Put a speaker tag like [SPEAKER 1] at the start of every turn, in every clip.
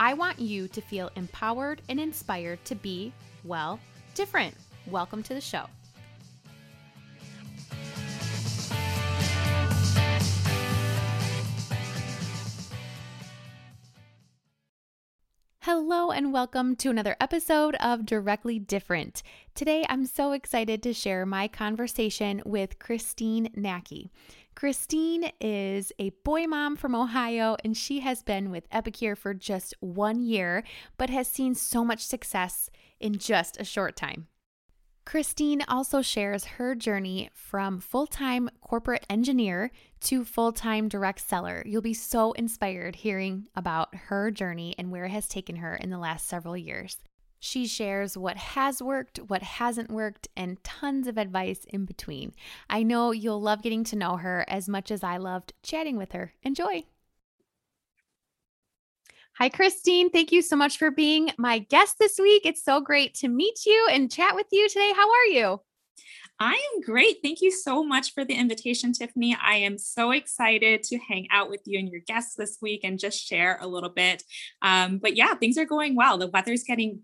[SPEAKER 1] I want you to feel empowered and inspired to be, well, different. Welcome to the show. Hello, and welcome to another episode of Directly Different. Today, I'm so excited to share my conversation with Christine Nacky. Christine is a boy mom from Ohio, and she has been with Epicure for just one year, but has seen so much success in just a short time. Christine also shares her journey from full time corporate engineer to full time direct seller. You'll be so inspired hearing about her journey and where it has taken her in the last several years. She shares what has worked, what hasn't worked, and tons of advice in between. I know you'll love getting to know her as much as I loved chatting with her. Enjoy. Hi, Christine. Thank you so much for being my guest this week. It's so great to meet you and chat with you today. How are you?
[SPEAKER 2] I am great. Thank you so much for the invitation, Tiffany. I am so excited to hang out with you and your guests this week and just share a little bit. Um, but yeah, things are going well. The weather's getting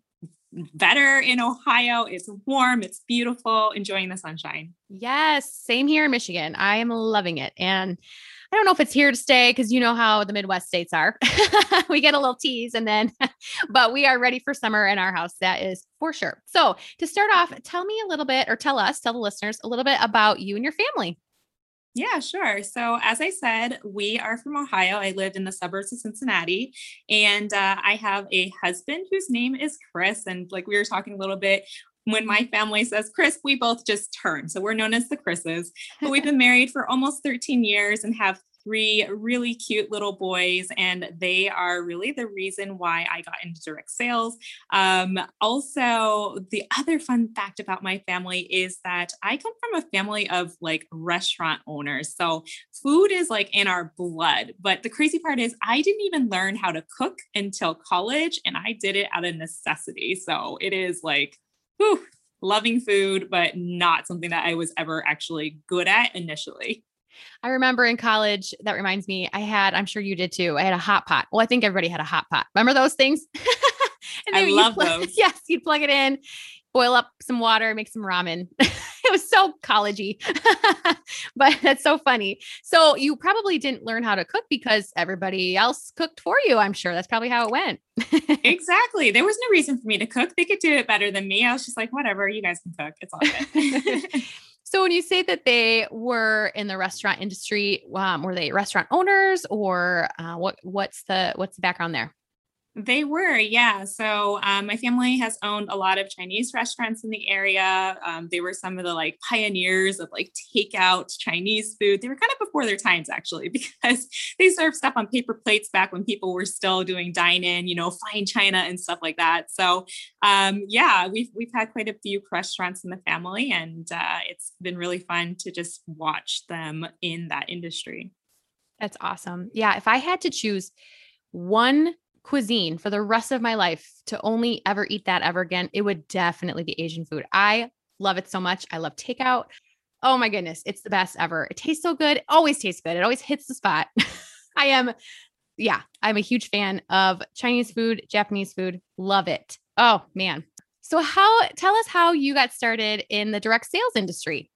[SPEAKER 2] better in Ohio. It's warm, it's beautiful, enjoying the sunshine.
[SPEAKER 1] Yes, same here in Michigan. I am loving it. And I don't know if it's here to stay because you know how the Midwest states are. we get a little tease and then, but we are ready for summer in our house. That is for sure. So, to start off, tell me a little bit, or tell us, tell the listeners a little bit about you and your family.
[SPEAKER 2] Yeah, sure. So, as I said, we are from Ohio. I live in the suburbs of Cincinnati, and uh, I have a husband whose name is Chris. And like we were talking a little bit, when my family says Chris, we both just turn. So we're known as the Chris's. But we've been married for almost 13 years and have three really cute little boys, and they are really the reason why I got into direct sales. Um, also, the other fun fact about my family is that I come from a family of like restaurant owners. So food is like in our blood. But the crazy part is, I didn't even learn how to cook until college, and I did it out of necessity. So it is like, whew, loving food, but not something that I was ever actually good at initially.
[SPEAKER 1] I remember in college, that reminds me, I had, I'm sure you did too. I had a hot pot. Well, I think everybody had a hot pot. Remember those things?
[SPEAKER 2] and I love plug, those.
[SPEAKER 1] Yes, you'd plug it in, boil up some water, make some ramen. it was so collegey, but that's so funny. So you probably didn't learn how to cook because everybody else cooked for you. I'm sure that's probably how it went.
[SPEAKER 2] exactly. There was no reason for me to cook. They could do it better than me. I was just like, whatever, you guys can cook. It's all good.
[SPEAKER 1] So when you say that they were in the restaurant industry, um, were they restaurant owners or uh, what? What's the what's the background there?
[SPEAKER 2] They were, yeah. So um, my family has owned a lot of Chinese restaurants in the area. Um, they were some of the like pioneers of like takeout Chinese food. They were kind of before their times actually, because they served stuff on paper plates back when people were still doing dine-in, you know, fine china and stuff like that. So um, yeah, we've we've had quite a few restaurants in the family, and uh, it's been really fun to just watch them in that industry.
[SPEAKER 1] That's awesome. Yeah, if I had to choose one cuisine for the rest of my life to only ever eat that ever again, it would definitely be Asian food. I love it so much. I love takeout. Oh my goodness, it's the best ever. It tastes so good. It always tastes good. It always hits the spot. I am, yeah, I'm a huge fan of Chinese food, Japanese food. Love it. Oh man. So, how tell us how you got started in the direct sales industry?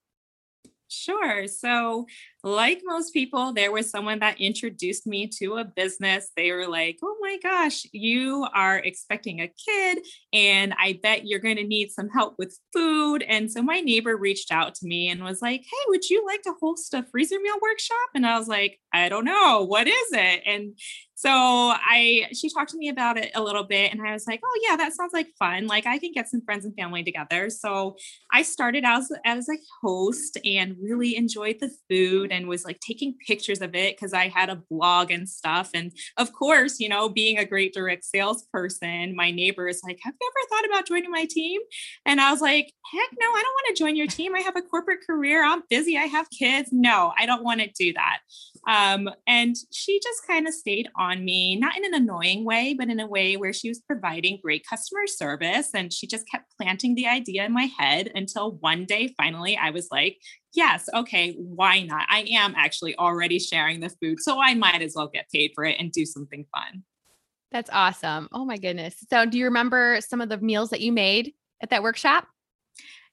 [SPEAKER 2] Sure. So, like most people, there was someone that introduced me to a business. They were like, Oh my gosh, you are expecting a kid, and I bet you're going to need some help with food. And so, my neighbor reached out to me and was like, Hey, would you like to host a freezer meal workshop? And I was like, I don't know. What is it? And so I she talked to me about it a little bit and I was like, "Oh yeah, that sounds like fun. Like I can get some friends and family together." So I started as as a host and really enjoyed the food food and was like taking pictures of it because I had a blog and stuff. And of course, you know, being a great direct salesperson, my neighbor is like, Have you ever thought about joining my team? And I was like, Heck no, I don't want to join your team. I have a corporate career. I'm busy. I have kids. No, I don't want to do that. Um, and she just kind of stayed on me, not in an annoying way, but in a way where she was providing great customer service. And she just kept planting the idea in my head until one day, finally, I was like, yes, okay, why not? I am actually already sharing the food. So I might as well get paid for it and do something fun.
[SPEAKER 1] That's awesome. Oh my goodness. So, do you remember some of the meals that you made at that workshop?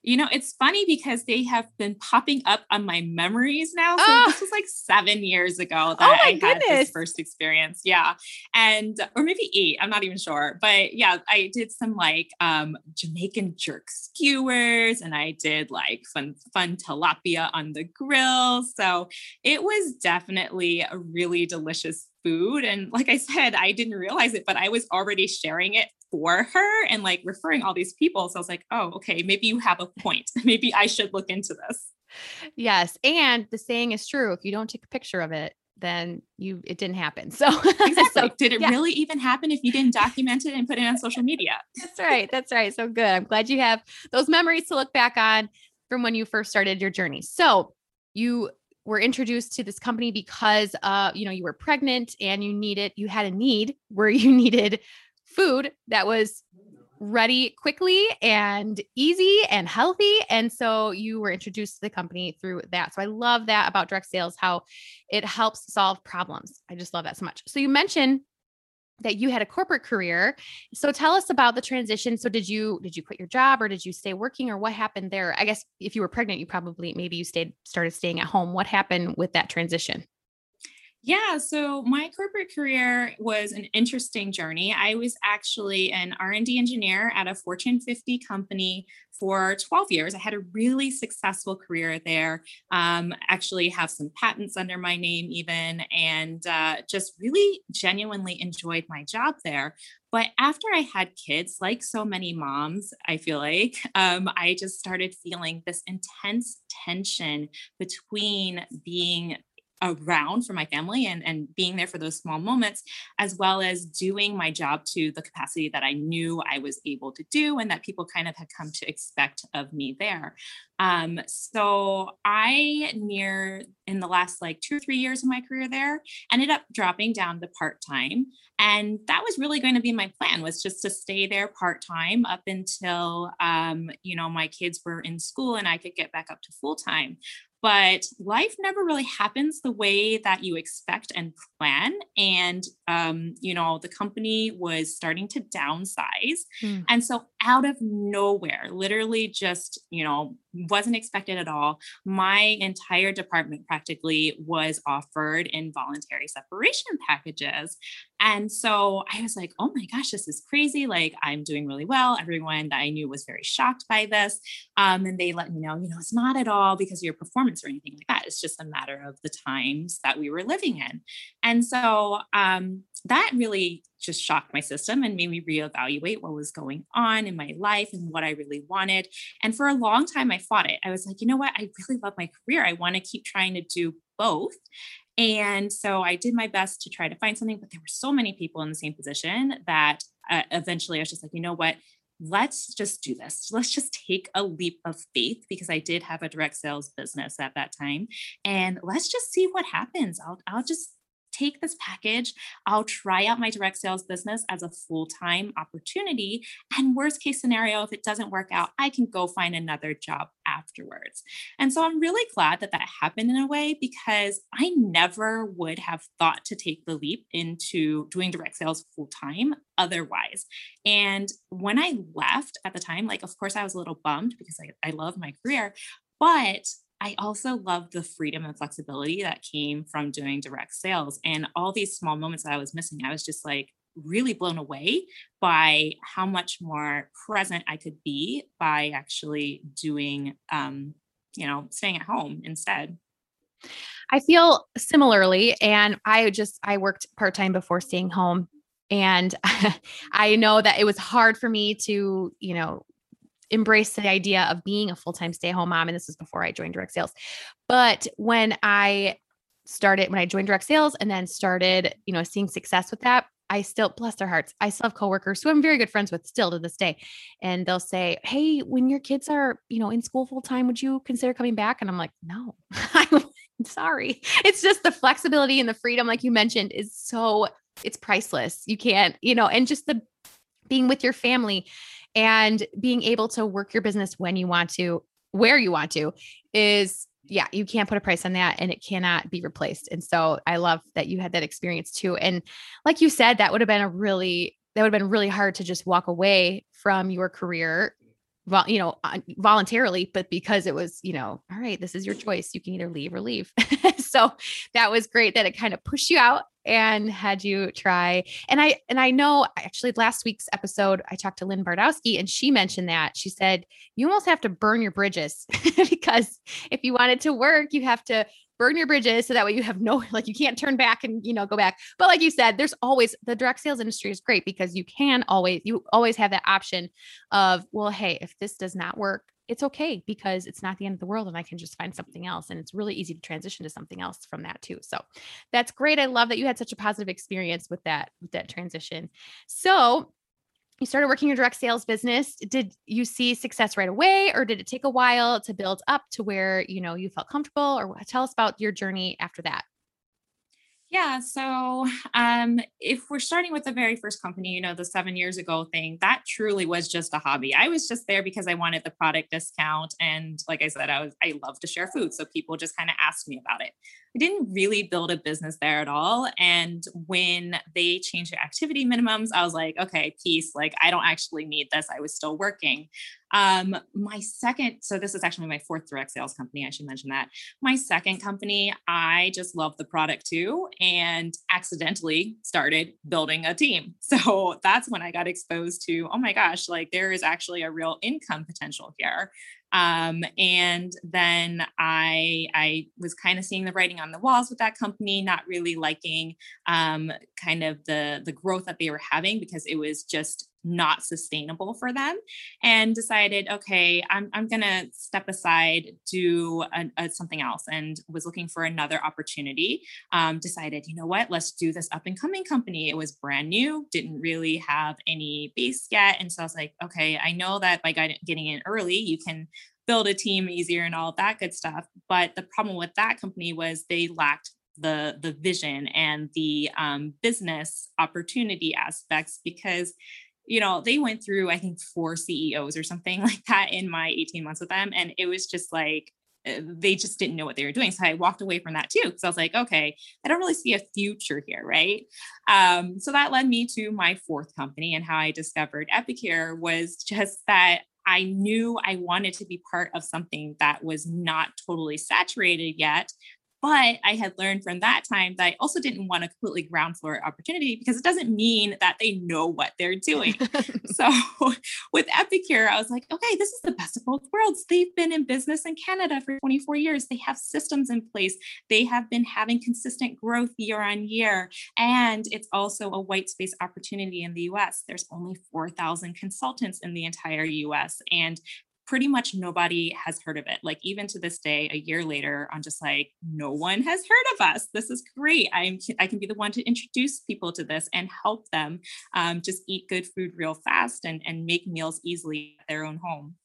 [SPEAKER 2] You know, it's funny because they have been popping up on my memories now. So oh. this was like seven years ago that oh I goodness. had this first experience. Yeah. And or maybe eight, I'm not even sure. But yeah, I did some like um Jamaican jerk skewers and I did like fun fun tilapia on the grill. So it was definitely a really delicious food. And like I said, I didn't realize it, but I was already sharing it for her and like referring all these people. So I was like, oh, okay, maybe you have a point. maybe I should look into this.
[SPEAKER 1] Yes. And the saying is true. If you don't take a picture of it, then you it didn't happen. So
[SPEAKER 2] exactly. so, did it yeah. really even happen if you didn't document it and put it on social media?
[SPEAKER 1] That's right. That's right. So good. I'm glad you have those memories to look back on from when you first started your journey. So you were introduced to this company because uh you know you were pregnant and you needed you had a need where you needed food that was ready quickly and easy and healthy. And so you were introduced to the company through that. So I love that about direct sales, how it helps solve problems. I just love that so much. So you mentioned that you had a corporate career. So tell us about the transition. So did you did you quit your job or did you stay working or what happened there? I guess if you were pregnant, you probably maybe you stayed started staying at home. What happened with that transition?
[SPEAKER 2] Yeah, so my corporate career was an interesting journey. I was actually an R&D engineer at a Fortune 50 company for 12 years. I had a really successful career there. Um, actually, have some patents under my name, even, and uh, just really genuinely enjoyed my job there. But after I had kids, like so many moms, I feel like um, I just started feeling this intense tension between being around for my family and, and being there for those small moments, as well as doing my job to the capacity that I knew I was able to do and that people kind of had come to expect of me there. Um, so I near in the last like two or three years of my career there ended up dropping down to part-time. And that was really going to be my plan was just to stay there part-time up until um, you know, my kids were in school and I could get back up to full-time but life never really happens the way that you expect and plan and um, you know the company was starting to downsize mm. and so out of nowhere literally just you know wasn't expected at all my entire department practically was offered involuntary separation packages and so I was like, oh my gosh, this is crazy. Like, I'm doing really well. Everyone that I knew was very shocked by this. Um, and they let me know, you know, it's not at all because of your performance or anything like that. It's just a matter of the times that we were living in. And so um, that really just shocked my system and made me reevaluate what was going on in my life and what I really wanted. And for a long time, I fought it. I was like, you know what? I really love my career. I want to keep trying to do both. And so I did my best to try to find something, but there were so many people in the same position that uh, eventually I was just like, you know what? Let's just do this. Let's just take a leap of faith because I did have a direct sales business at that time. And let's just see what happens. I'll, I'll just take this package. I'll try out my direct sales business as a full time opportunity. And worst case scenario, if it doesn't work out, I can go find another job afterwards. And so I'm really glad that that happened in a way because I never would have thought to take the leap into doing direct sales full time otherwise. And when I left at the time, like, of course, I was a little bummed because I, I love my career, but I also love the freedom and flexibility that came from doing direct sales and all these small moments that I was missing. I was just like really blown away by how much more present I could be by actually doing, um, you know, staying at home instead.
[SPEAKER 1] I feel similarly. And I just, I worked part time before staying home. And I know that it was hard for me to, you know, embraced the idea of being a full-time stay-at-home mom and this was before I joined direct sales. But when I started when I joined direct sales and then started, you know, seeing success with that, I still bless their hearts. I still have coworkers who I'm very good friends with still to this day. And they'll say, Hey, when your kids are, you know, in school full time, would you consider coming back? And I'm like, no, I'm sorry. It's just the flexibility and the freedom, like you mentioned, is so it's priceless. You can't, you know, and just the being with your family and being able to work your business when you want to, where you want to is yeah, you can't put a price on that and it cannot be replaced. And so I love that you had that experience too. And like you said, that would have been a really, that would have been really hard to just walk away from your career, you know, uh, voluntarily, but because it was, you know, all right, this is your choice. You can either leave or leave. so that was great that it kind of pushed you out and had you try. And I and I know actually last week's episode I talked to Lynn Bardowski and she mentioned that. She said you almost have to burn your bridges because if you want it to work, you have to burn your bridges so that way you have no like you can't turn back and you know go back but like you said there's always the direct sales industry is great because you can always you always have that option of well hey if this does not work it's okay because it's not the end of the world and I can just find something else. And it's really easy to transition to something else from that too. So that's great. I love that you had such a positive experience with that, with that transition. So you started working your direct sales business. Did you see success right away or did it take a while to build up to where, you know, you felt comfortable or tell us about your journey after that?
[SPEAKER 2] Yeah. So, um, if we're starting with the very first company, you know, the seven years ago thing, that truly was just a hobby. I was just there because I wanted the product discount. And like I said, I was, I love to share food. So people just kind of asked me about it. I didn't really build a business there at all. And when they changed the activity minimums, I was like, okay, peace. Like, I don't actually need this. I was still working. Um, my second, so this is actually my fourth direct sales company. I should mention that. My second company, I just love the product too, and accidentally started building a team. So that's when I got exposed to, oh my gosh, like there is actually a real income potential here. Um, and then I I was kind of seeing the writing on the walls with that company, not really liking um, kind of the the growth that they were having because it was just not sustainable for them and decided okay i'm, I'm gonna step aside do a, a, something else and was looking for another opportunity um, decided you know what let's do this up and coming company it was brand new didn't really have any base yet and so i was like okay i know that by getting in early you can build a team easier and all that good stuff. But the problem with that company was they lacked the the vision and the um, business opportunity aspects because you know they went through i think four ceos or something like that in my 18 months with them and it was just like uh, they just didn't know what they were doing. So I walked away from that too. Because I was like, okay, I don't really see a future here, right? Um, so that led me to my fourth company and how I discovered Epicure was just that I knew I wanted to be part of something that was not totally saturated yet, but I had learned from that time that I also didn't want a completely ground floor opportunity because it doesn't mean that they know what they're doing. so with Epicure, I was like, okay, this is the best of both worlds. They've been in business in Canada for 24 years. They have systems in place. They have been having consistent growth year on year. And it's also a white space opportunity in the US. There's only 4,000 consultants in the entire US. And pretty much nobody has heard of it. Like even to this day, a year later, I'm just like, no one has heard of us. This is great. I'm I can be the one to introduce people to this and help them um, just eat good food real fast and and make meals easily at their own home.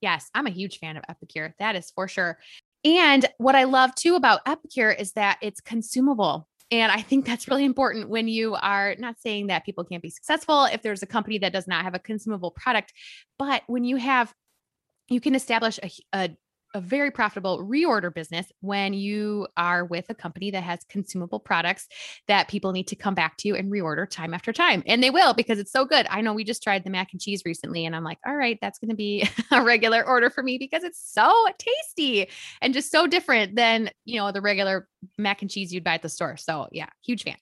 [SPEAKER 1] Yes, I'm a huge fan of Epicure. That is for sure. And what I love too about Epicure is that it's consumable. And I think that's really important when you are not saying that people can't be successful if there's a company that does not have a consumable product, but when you have you can establish a, a, a very profitable reorder business when you are with a company that has consumable products that people need to come back to and reorder time after time. And they will because it's so good. I know we just tried the mac and cheese recently and I'm like, all right, that's going to be a regular order for me because it's so tasty and just so different than, you know, the regular mac and cheese you'd buy at the store. So, yeah, huge fan.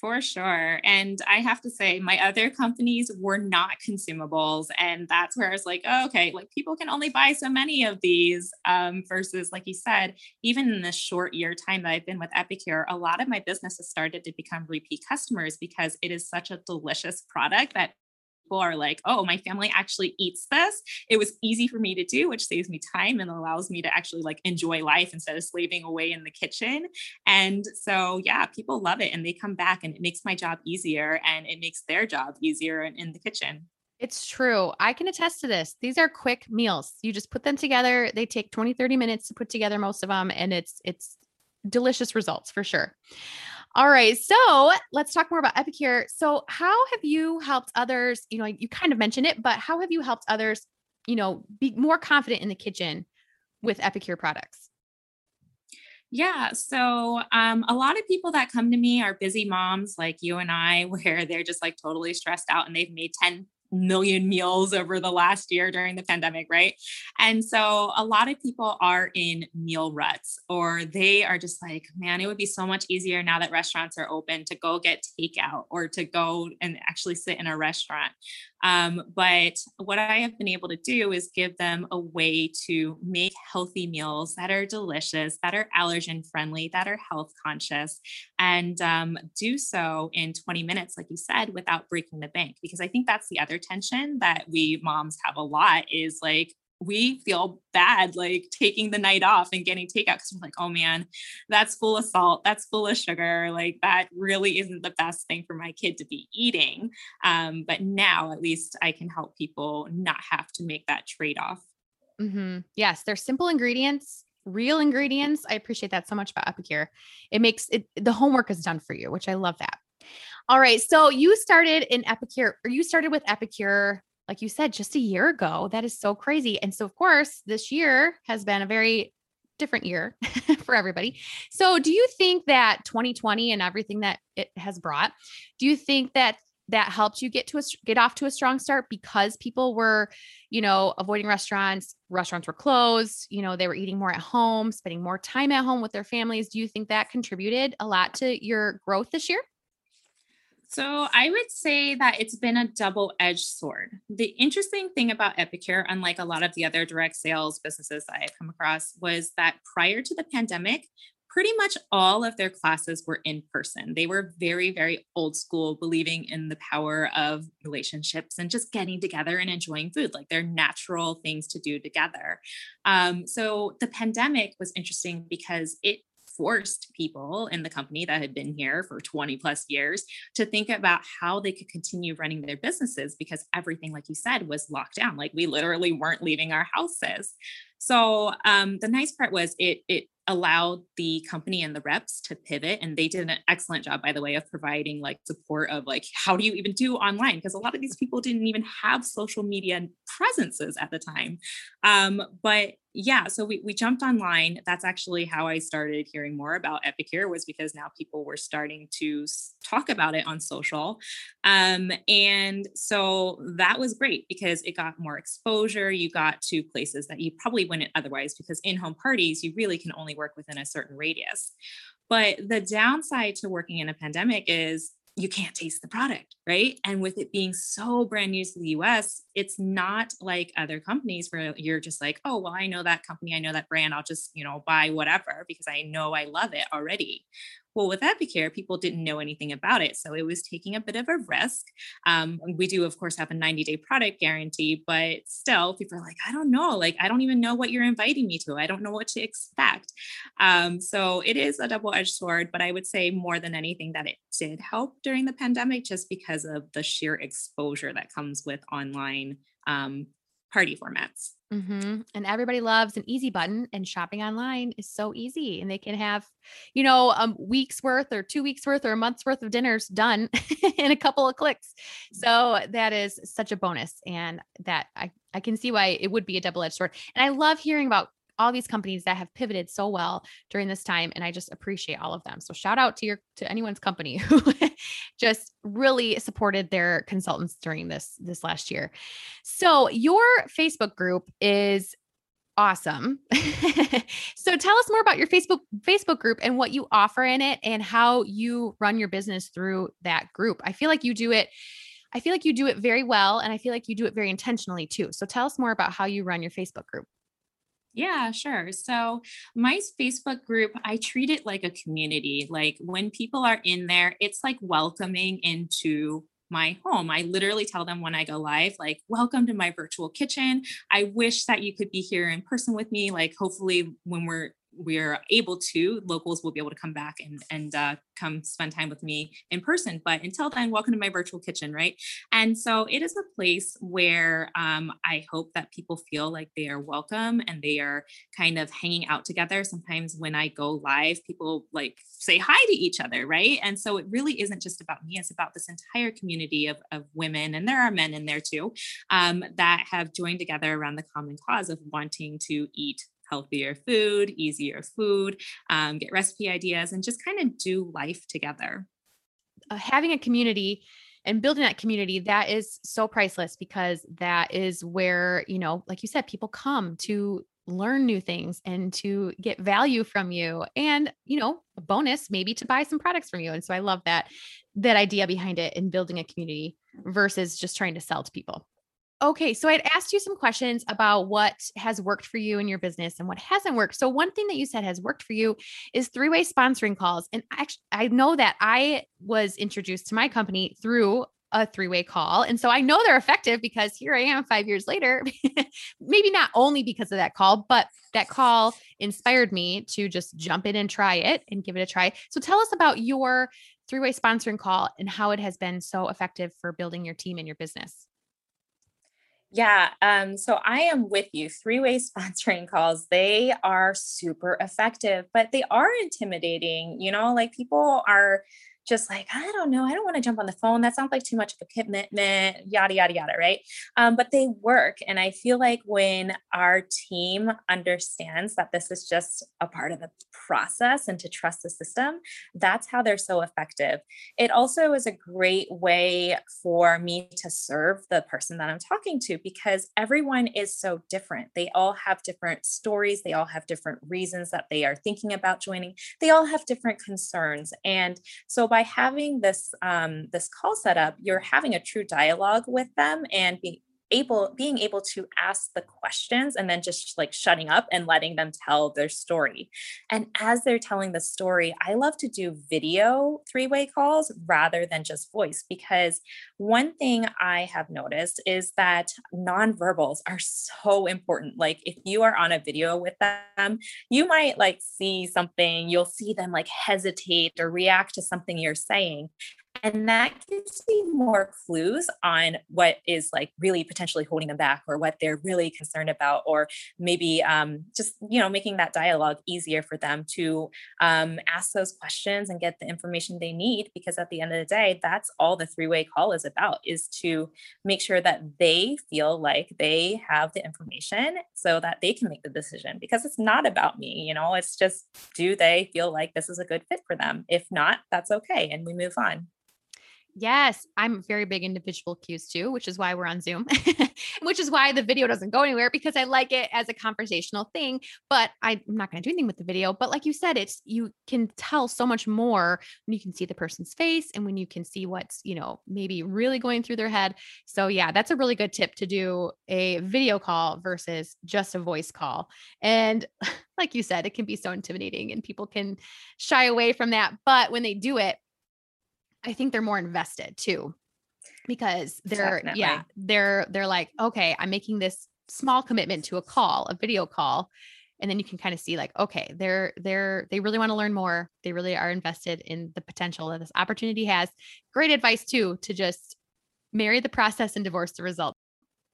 [SPEAKER 2] For sure. And I have to say, my other companies were not consumables. And that's where I was like, oh, okay, like people can only buy so many of these. Um, versus, like you said, even in the short year time that I've been with Epicure, a lot of my business has started to become repeat customers because it is such a delicious product that people are like, oh, my family actually eats this. It was easy for me to do, which saves me time and allows me to actually like enjoy life instead of slaving away in the kitchen. And so, yeah, people love it and they come back and it makes my job easier and it makes their job easier in, in the kitchen.
[SPEAKER 1] It's true. I can attest to this. These are quick meals. You just put them together. They take 20, 30 minutes to put together most of them and it's it's delicious results for sure. All right. So let's talk more about Epicure. So, how have you helped others? You know, you kind of mentioned it, but how have you helped others, you know, be more confident in the kitchen with Epicure products?
[SPEAKER 2] Yeah. So, um, a lot of people that come to me are busy moms like you and I, where they're just like totally stressed out and they've made 10 million meals over the last year during the pandemic, right? And so a lot of people are in meal ruts or they are just like, man, it would be so much easier now that restaurants are open to go get takeout or to go and actually sit in a restaurant. Um, but what I have been able to do is give them a way to make healthy meals that are delicious, that are allergen friendly, that are health conscious, and um, do so in 20 minutes, like you said, without breaking the bank. Because I think that's the other tension that we moms have a lot is like, we feel bad like taking the night off and getting takeout because we're like, oh man, that's full of salt, that's full of sugar. Like that really isn't the best thing for my kid to be eating. Um, but now at least I can help people not have to make that trade off.
[SPEAKER 1] Mm-hmm. Yes, they're simple ingredients, real ingredients. I appreciate that so much about Epicure. It makes it the homework is done for you, which I love that. All right. So you started in Epicure, or you started with Epicure like you said, just a year ago. That is so crazy. And so, of course, this year has been a very different year for everybody. So, do you think that 2020 and everything that it has brought, do you think that that helped you get to a, get off to a strong start because people were, you know, avoiding restaurants, restaurants were closed, you know, they were eating more at home, spending more time at home with their families. Do you think that contributed a lot to your growth this year?
[SPEAKER 2] So I would say that it's been a double edged sword. The interesting thing about Epicure, unlike a lot of the other direct sales businesses that I've come across, was that prior to the pandemic, pretty much all of their classes were in person. They were very, very old school, believing in the power of relationships and just getting together and enjoying food, like they're natural things to do together. Um, so the pandemic was interesting because it forced people in the company that had been here for 20 plus years to think about how they could continue running their businesses because everything, like you said, was locked down. Like we literally weren't leaving our houses. So um, the nice part was it it allowed the company and the reps to pivot and they did an excellent job by the way of providing like support of like how do you even do online because a lot of these people didn't even have social media presences at the time um, but yeah so we, we jumped online. That's actually how i started hearing more about epicure was because now people were starting to talk about it on social. Um, and so that was great because it got more exposure. You got to places that you probably wouldn't otherwise because in-home parties you really can only work within a certain radius. But the downside to working in a pandemic is you can't taste the product, right? And with it being so brand new to the US, it's not like other companies where you're just like, oh, well, I know that company, I know that brand, I'll just, you know, buy whatever because I know I love it already. Well, with Epicure, people didn't know anything about it. So it was taking a bit of a risk. Um, we do, of course, have a 90 day product guarantee, but still, people are like, I don't know. Like, I don't even know what you're inviting me to. I don't know what to expect. Um, so it is a double edged sword, but I would say more than anything that it did help during the pandemic just because of the sheer exposure that comes with online um, party formats.
[SPEAKER 1] Mm-hmm. And everybody loves an easy button, and shopping online is so easy. And they can have, you know, a week's worth or two weeks worth or a month's worth of dinners done in a couple of clicks. So that is such a bonus. And that I, I can see why it would be a double edged sword. And I love hearing about all these companies that have pivoted so well during this time and i just appreciate all of them so shout out to your to anyone's company who just really supported their consultants during this this last year so your facebook group is awesome so tell us more about your facebook facebook group and what you offer in it and how you run your business through that group i feel like you do it I feel like you do it very well and I feel like you do it very intentionally too. So tell us more about how you run your Facebook group.
[SPEAKER 2] Yeah, sure. So, my Facebook group, I treat it like a community. Like when people are in there, it's like welcoming into
[SPEAKER 3] my home. I literally tell them when I go live, like, welcome to my virtual kitchen. I wish that you could be here in person with me. Like, hopefully, when we're we're able to, locals will be able to come back and, and uh, come spend time with me in person. But until then, welcome to my virtual kitchen, right? And so it is a place where um, I hope that people feel like they are welcome and they are kind of hanging out together. Sometimes when I go live, people like say hi to each other, right? And so it really isn't just about me, it's about this entire community of, of women, and there are men in there too, um, that have joined together around the common cause of wanting to eat healthier food, easier food, um, get recipe ideas, and just kind of do life together.
[SPEAKER 1] Uh, having a community and building that community that is so priceless because that is where you know like you said people come to learn new things and to get value from you and you know a bonus maybe to buy some products from you and so i love that that idea behind it in building a community versus just trying to sell to people Okay, so I'd asked you some questions about what has worked for you in your business and what hasn't worked. So one thing that you said has worked for you is three-way sponsoring calls. And actually I know that I was introduced to my company through a three-way call. And so I know they're effective because here I am 5 years later. Maybe not only because of that call, but that call inspired me to just jump in and try it and give it a try. So tell us about your three-way sponsoring call and how it has been so effective for building your team and your business.
[SPEAKER 2] Yeah. Um, so I am with you. Three way sponsoring calls, they are super effective, but they are intimidating. You know, like people are just like, I don't know, I don't want to jump on the phone. That sounds like too much of a commitment, yada, yada, yada, right? Um, but they work. And I feel like when our team understands that this is just a part of the process and to trust the system, that's how they're so effective. It also is a great way for me to serve the person that I'm talking to because everyone is so different. They all have different stories, they all have different reasons that they are thinking about joining, they all have different concerns. And so by by having this um, this call set up, you're having a true dialogue with them and be, able being able to ask the questions and then just like shutting up and letting them tell their story. And as they're telling the story i love to do video three-way calls rather than just voice because one thing i have noticed is that nonverbals are so important. Like if you are on a video with them you might like see something you'll see them like hesitate or react to something you're saying and that gives me more clues on what is like really potentially holding them back or what they're really concerned about, or maybe um, just, you know, making that dialogue easier for them to um, ask those questions and get the information they need. Because at the end of the day, that's all the three way call is about is to make sure that they feel like they have the information so that they can make the decision. Because it's not about me, you know, it's just do they feel like this is a good fit for them? If not, that's okay. And we move on.
[SPEAKER 1] Yes, I'm very big into visual cues too, which is why we're on Zoom, which is why the video doesn't go anywhere because I like it as a conversational thing. But I'm not going to do anything with the video. But like you said, it's you can tell so much more when you can see the person's face and when you can see what's, you know, maybe really going through their head. So, yeah, that's a really good tip to do a video call versus just a voice call. And like you said, it can be so intimidating and people can shy away from that. But when they do it, I think they're more invested too because they're Definitely. yeah, they're they're like, okay, I'm making this small commitment to a call, a video call. And then you can kind of see like, okay, they're they're they really want to learn more. They really are invested in the potential that this opportunity has. Great advice too to just marry the process and divorce the result.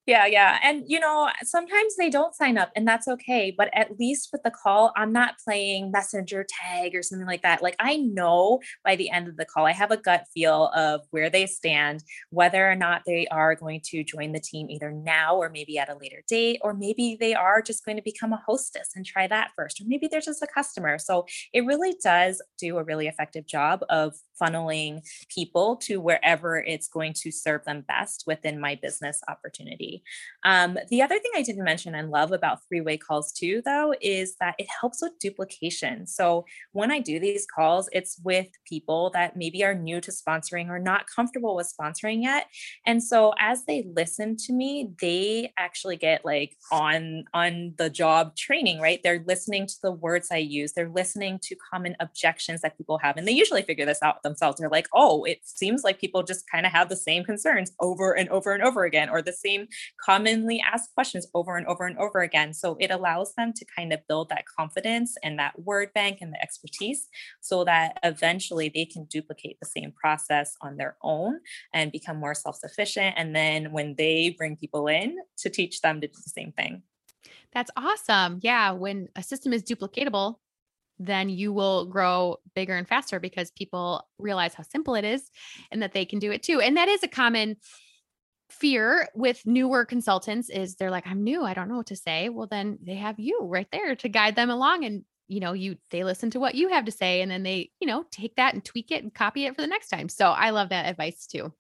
[SPEAKER 2] Yeah, yeah. And you know, sometimes they don't sign up and that's okay, but at least with the call, I'm not playing messenger tag or something like that. Like I know by the end of the call, I have a gut feel of where they stand, whether or not they are going to join the team either now or maybe at a later date or maybe they are just going to become a hostess and try that first or maybe they're just a customer. So it really does do a really effective job of funneling people to wherever it's going to serve them best within my business opportunity. Um, the other thing I didn't mention and love about three way calls too, though, is that it helps with duplication. So when I do these calls, it's with people that maybe are new to sponsoring or not comfortable with sponsoring yet. And so as they listen to me, they actually get like on on the job training, right? They're listening to the words I use. They're listening to common objections that people have, and they usually figure this out themselves. They're like, oh, it seems like people just kind of have the same concerns over and over and over again, or the same commonly asked questions over and over and over again. So it allows them to kind of build that confidence and that word bank and the expertise so that eventually they can duplicate the same process on their own and become more self sufficient. And then when they bring people in to teach them to do the same thing.
[SPEAKER 1] That's awesome. Yeah. When a system is duplicatable, then you will grow bigger and faster because people realize how simple it is and that they can do it too. And that is a common fear with newer consultants is they're like I'm new, I don't know what to say. Well then they have you right there to guide them along and you know, you they listen to what you have to say and then they, you know, take that and tweak it and copy it for the next time. So I love that advice too.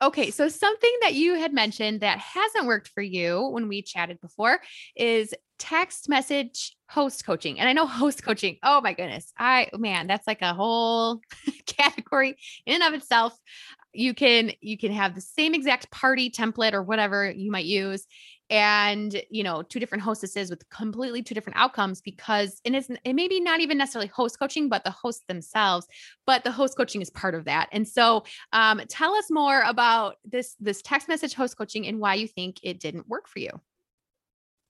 [SPEAKER 1] Okay, so something that you had mentioned that hasn't worked for you when we chatted before is text message host coaching. And I know host coaching, oh my goodness. I man, that's like a whole category in and of itself. You can you can have the same exact party template or whatever you might use and you know two different hostesses with completely two different outcomes because and it's it may be not even necessarily host coaching but the hosts themselves but the host coaching is part of that. And so um, tell us more about this this text message host coaching and why you think it didn't work for you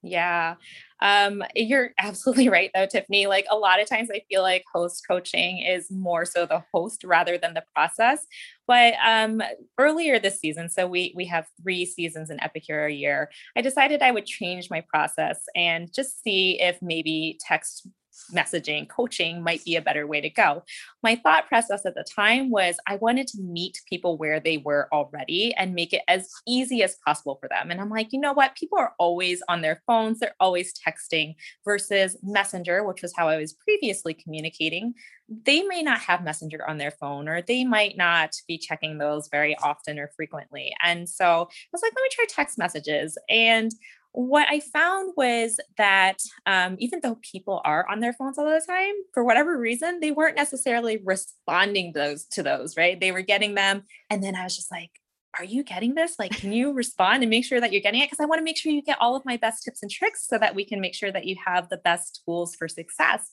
[SPEAKER 2] yeah. Um, you're absolutely right though, Tiffany. Like a lot of times I feel like host coaching is more so the host rather than the process. But um earlier this season, so we we have three seasons in Epicure a year, I decided I would change my process and just see if maybe text messaging, coaching might be a better way to go. My thought process at the time was I wanted to meet people where they were already and make it as easy as possible for them. And I'm like, you know what? People are always on their phones, they're always texting versus Messenger, which was how I was previously communicating. They may not have Messenger on their phone or they might not be checking those very often or frequently. And so I was like, let me try text messages. And what I found was that um, even though people are on their phones all the time, for whatever reason, they weren't necessarily responding those to those, right? They were getting them. And then I was just like, are you getting this? Like, can you respond and make sure that you're getting it? Because I want to make sure you get all of my best tips and tricks so that we can make sure that you have the best tools for success.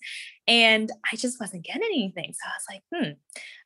[SPEAKER 2] And I just wasn't getting anything. So I was like, hmm,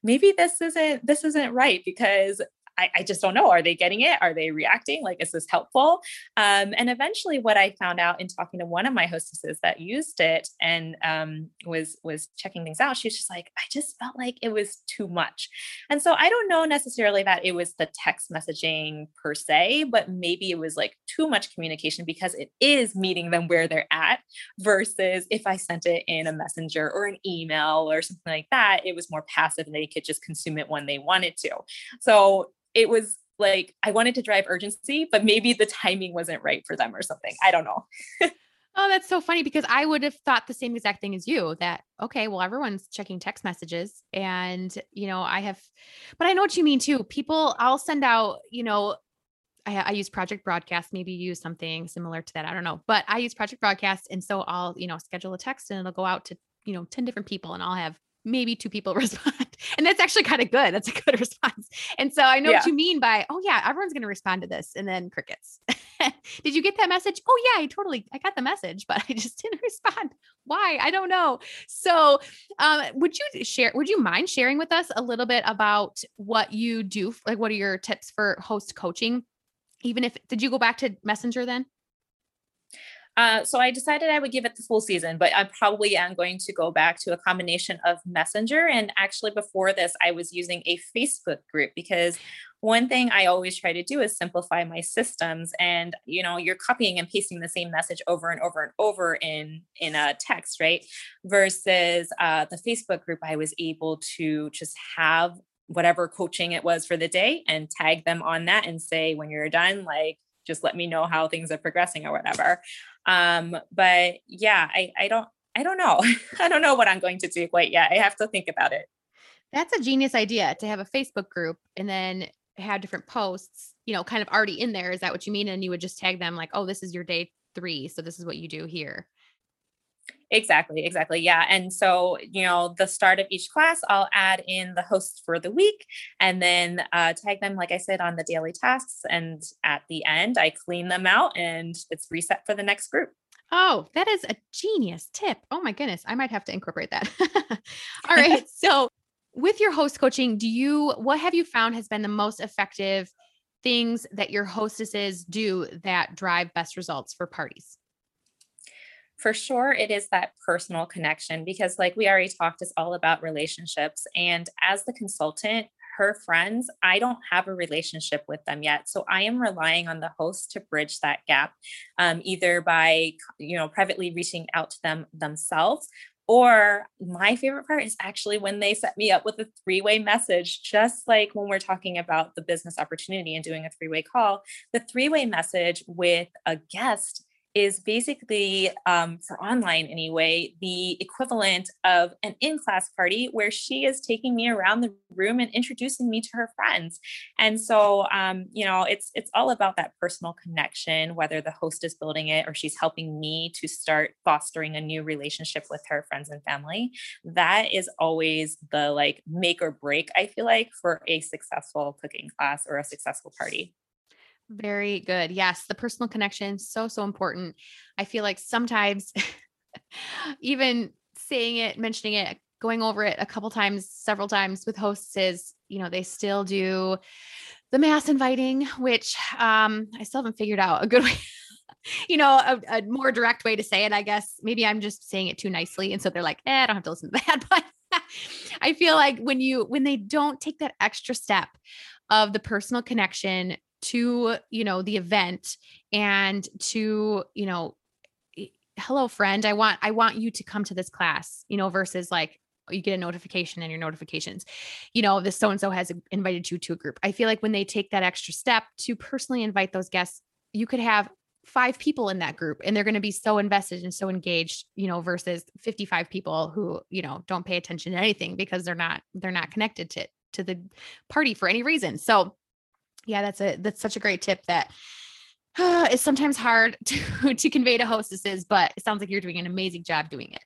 [SPEAKER 2] maybe this isn't this isn't right because I, I, just don't know. Are they getting it? Are they reacting? Like, is this helpful? Um, and eventually, what I found out in talking to one of my hostesses that used it and um, was was checking things out, she was just like, I just felt like it was too much. And so I don't know necessarily that it was the text messaging per se, but maybe it was like too much communication because it is meeting them where they're at versus if I sent it in a messenger or an email or something like that, it was more passive and they could just consume it when they wanted to. So it was like I wanted to drive urgency, but maybe the timing wasn't right for them or something. I don't know.
[SPEAKER 1] oh, that's so funny because I would have thought the same exact thing as you that, okay, well, everyone's checking text messages. And, you know, I have, but I know what you mean too. People, I'll send out, you know, I, I use Project Broadcast. Maybe you use something similar to that. I don't know, but I use Project Broadcast. And so I'll, you know, schedule a text and it'll go out to, you know, 10 different people and I'll have maybe two people respond. And that's actually kind of good. That's a good response. And so I know yeah. what you mean by, oh yeah, everyone's going to respond to this and then crickets. Did you get that message? Oh yeah, I totally, I got the message, but I just didn't respond. Why? I don't know. So, um, would you share, would you mind sharing with us a little bit about what you do? Like, what are your tips for host coaching? Even if, did you go back to messenger then?
[SPEAKER 2] Uh, so I decided I would give it the full season, but I probably am going to go back to a combination of Messenger. And actually, before this, I was using a Facebook group because one thing I always try to do is simplify my systems. And you know, you're copying and pasting the same message over and over and over in in a text, right? Versus uh, the Facebook group, I was able to just have whatever coaching it was for the day and tag them on that and say when you're done, like just let me know how things are progressing or whatever. Um, but yeah, I, I don't, I don't know. I don't know what I'm going to do quite yet. I have to think about it.
[SPEAKER 1] That's a genius idea to have a Facebook group and then have different posts, you know, kind of already in there. Is that what you mean? And you would just tag them like, oh, this is your day three. So this is what you do here.
[SPEAKER 2] Exactly, exactly. Yeah. And so, you know, the start of each class, I'll add in the hosts for the week and then uh, tag them, like I said, on the daily tasks. And at the end, I clean them out and it's reset for the next group.
[SPEAKER 1] Oh, that is a genius tip. Oh my goodness. I might have to incorporate that. All right. so, with your host coaching, do you what have you found has been the most effective things that your hostesses do that drive best results for parties?
[SPEAKER 2] For sure, it is that personal connection because, like we already talked, it's all about relationships. And as the consultant, her friends, I don't have a relationship with them yet. So I am relying on the host to bridge that gap, um, either by, you know, privately reaching out to them themselves or my favorite part is actually when they set me up with a three way message, just like when we're talking about the business opportunity and doing a three way call, the three way message with a guest is basically um, for online anyway the equivalent of an in-class party where she is taking me around the room and introducing me to her friends. And so um, you know it's it's all about that personal connection whether the host is building it or she's helping me to start fostering a new relationship with her friends and family. That is always the like make or break i feel like for a successful cooking class or a successful party
[SPEAKER 1] very good. Yes, the personal connection so so important. I feel like sometimes even saying it, mentioning it, going over it a couple times, several times with hosts is, you know, they still do the mass inviting, which um I still haven't figured out a good way you know, a, a, more direct way to say it, I guess. Maybe I'm just saying it too nicely. And so they're like, eh, I don't have to listen to that. But I feel like when you, when they don't take that extra step of the personal connection to, you know, the event and to, you know, hello friend, I want I want you to come to this class, you know, versus like oh, you get a notification in your notifications. You know, this so and so has invited you to a group. I feel like when they take that extra step to personally invite those guests, you could have five people in that group and they're going to be so invested and so engaged you know versus 55 people who you know don't pay attention to anything because they're not they're not connected to to the party for any reason so yeah, that's a that's such a great tip that uh, it's sometimes hard to to convey to hostesses, but it sounds like you're doing an amazing job doing it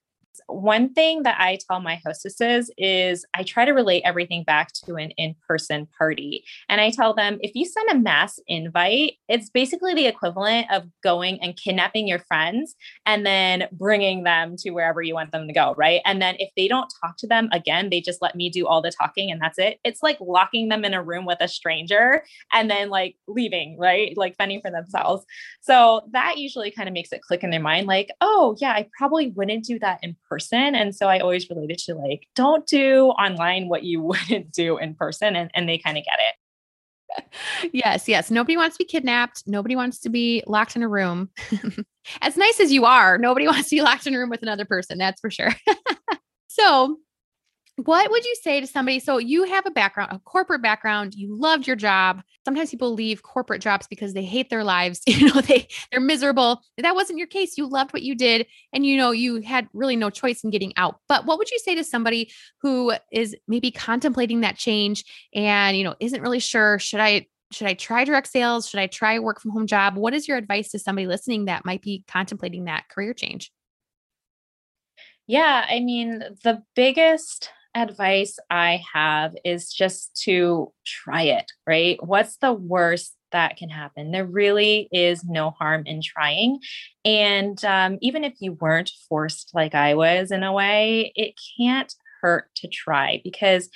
[SPEAKER 2] one thing that I tell my hostesses is I try to relate everything back to an in person party. And I tell them if you send a mass invite, it's basically the equivalent of going and kidnapping your friends and then bringing them to wherever you want them to go. Right. And then if they don't talk to them again, they just let me do all the talking and that's it. It's like locking them in a room with a stranger and then like leaving, right? Like fending for themselves. So that usually kind of makes it click in their mind like, oh, yeah, I probably wouldn't do that in person. And so I always related to like, don't do online what you wouldn't do in person. And, and they kind of get
[SPEAKER 1] it. yes, yes. Nobody wants to be kidnapped. Nobody wants to be locked in a room. as nice as you are, nobody wants to be locked in a room with another person. That's for sure. so, what would you say to somebody? So you have a background, a corporate background, you loved your job. Sometimes people leave corporate jobs because they hate their lives. You know, they they're miserable. That wasn't your case. You loved what you did and you know, you had really no choice in getting out. But what would you say to somebody who is maybe contemplating that change and, you know, isn't really sure, should I should I try direct sales? Should I try work from home job? What is your advice to somebody listening that might be contemplating that career change?
[SPEAKER 2] Yeah, I mean, the biggest advice I have is just to try it, right? What's the worst that can happen? There really is no harm in trying. And um, even if you weren't forced like I was in a way, it can't hurt to try because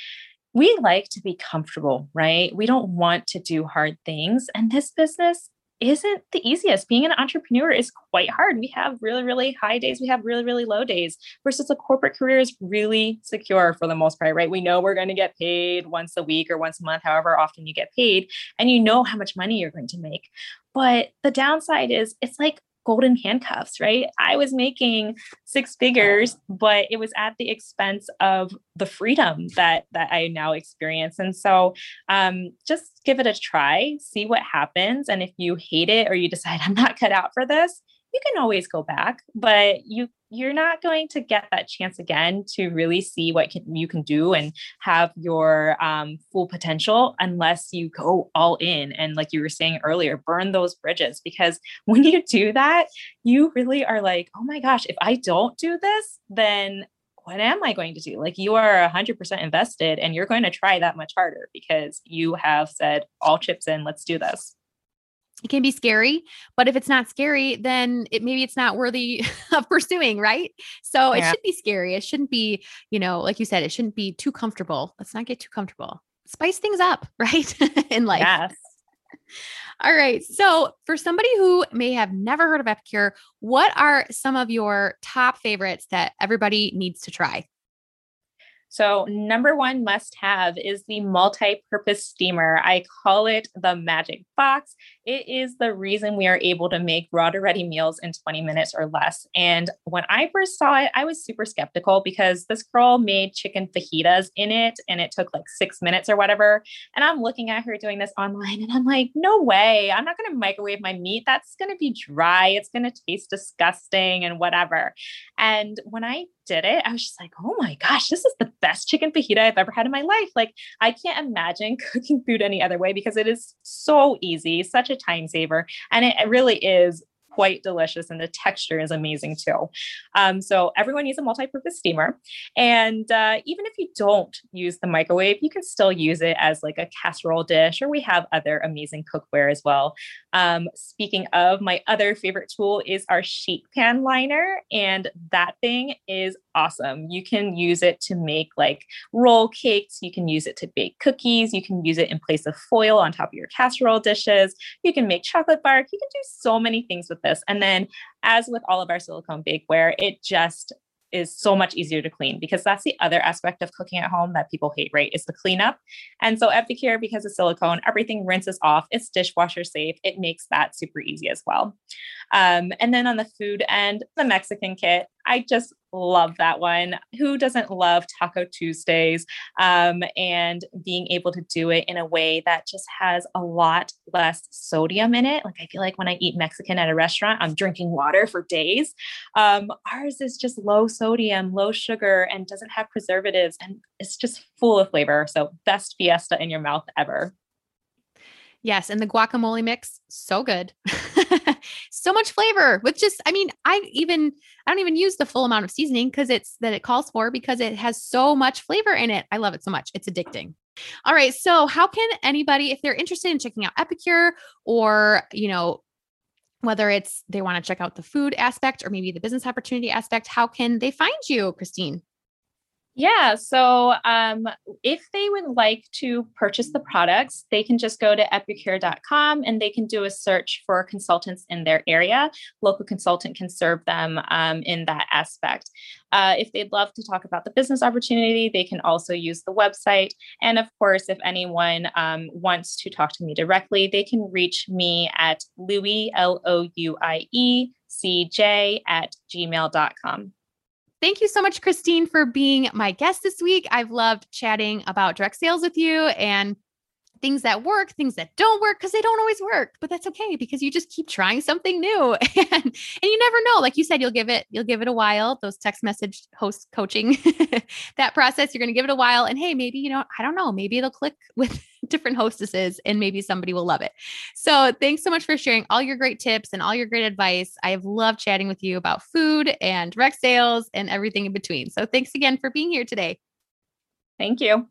[SPEAKER 2] we like to be comfortable, right? We don't want to do hard things. And this business isn't the easiest. Being an entrepreneur is quite hard. We have really, really high days. We have really, really low days versus a corporate career is really secure for the most part, right? We know we're going to get paid once a week or once a month, however often you get paid, and you know how much money you're going to make. But the downside is it's like golden handcuffs, right? I was making six figures, but it was at the expense of the freedom that that I now experience. And so um, just give it a try, see what happens. And if you hate it or you decide I'm not cut out for this, you can always go back, but you you're not going to get that chance again to really see what can, you can do and have your um, full potential unless you go all in and like you were saying earlier burn those bridges because when you do that you really are like oh my gosh if i don't do this then what am i going to do? Like you are 100% invested and you're going to try that much harder because you have said all chips in let's do this
[SPEAKER 1] it can be scary but if it's not scary then it maybe it's not worthy of pursuing right so yeah. it should be scary it shouldn't be you know like you said it shouldn't be too comfortable let's not get too comfortable spice things up right in life yes all right. So, for somebody who may have never heard of Epicure, what are some of your top favorites that everybody needs to try?
[SPEAKER 2] So, number one must have is the multi purpose steamer. I call it the magic box. It is the reason we are able to make raw to ready meals in 20 minutes or less. And when I first saw it, I was super skeptical because this girl made chicken fajitas in it and it took like six minutes or whatever. And I'm looking at her doing this online and I'm like, no way. I'm not going to microwave my meat. That's going to be dry. It's going to taste disgusting and whatever. And when I did it, I was just like, oh my gosh, this is the best chicken fajita I've ever had in my life. Like, I can't imagine cooking food any other way because it is so easy, such a time saver. And it really is quite delicious and the texture is amazing too. Um, so everyone needs a multi-purpose steamer. And uh, even if you don't use the microwave, you can still use it as like a casserole dish, or we have other amazing cookware as well. Um, speaking of, my other favorite tool is our sheet pan liner. And that thing is awesome. You can use it to make like roll cakes. You can use it to bake cookies. You can use it in place of foil on top of your casserole dishes. You can make chocolate bark. You can do so many things with this. And then, as with all of our silicone bakeware, it just is so much easier to clean because that's the other aspect of cooking at home that people hate, right? Is the cleanup. And so Epicure, because of silicone, everything rinses off. It's dishwasher safe. It makes that super easy as well. Um, and then on the food end, the Mexican kit. I just love that one. Who doesn't love Taco Tuesdays um, and being able to do it in a way that just has a lot less sodium in it? Like, I feel like when I eat Mexican at a restaurant, I'm drinking water for days. Um, ours is just low sodium, low sugar, and doesn't have preservatives, and it's just full of flavor. So, best fiesta in your mouth ever.
[SPEAKER 1] Yes, and the guacamole mix, so good. so much flavor with just I mean, I even I don't even use the full amount of seasoning because it's that it calls for because it has so much flavor in it. I love it so much. It's addicting. All right, so how can anybody if they're interested in checking out Epicure or, you know, whether it's they want to check out the food aspect or maybe the business opportunity aspect, how can they find you, Christine?
[SPEAKER 2] Yeah. So um, if they would like to purchase the products, they can just go to epicure.com and they can do a search for consultants in their area. Local consultant can serve them um, in that aspect. Uh, if they'd love to talk about the business opportunity, they can also use the website. And of course, if anyone um, wants to talk to me directly, they can reach me at Louie, L O U I E C J, at gmail.com.
[SPEAKER 1] Thank you so much, Christine, for being my guest this week. I've loved chatting about direct sales with you and things that work, things that don't work, because they don't always work, but that's okay because you just keep trying something new. and and you never know. Like you said, you'll give it, you'll give it a while. Those text message host coaching, that process, you're gonna give it a while. And hey, maybe, you know, I don't know, maybe it'll click with different hostesses and maybe somebody will love it. So thanks so much for sharing all your great tips and all your great advice. I have loved chatting with you about food and direct sales and everything in between. So thanks again for being here today.
[SPEAKER 2] Thank you.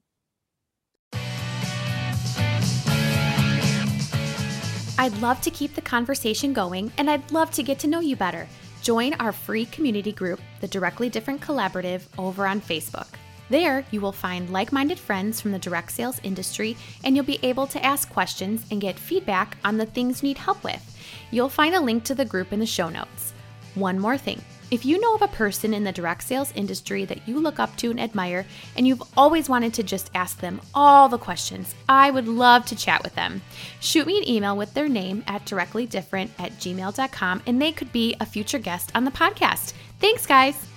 [SPEAKER 1] I'd love to keep the conversation going and I'd love to get to know you better. Join our free community group, the Directly Different Collaborative, over on Facebook. There, you will find like minded friends from the direct sales industry and you'll be able to ask questions and get feedback on the things you need help with. You'll find a link to the group in the show notes. One more thing if you know of a person in the direct sales industry that you look up to and admire, and you've always wanted to just ask them all the questions, I would love to chat with them. Shoot me an email with their name at directlydifferent at gmail.com, and they could be a future guest on the podcast. Thanks, guys.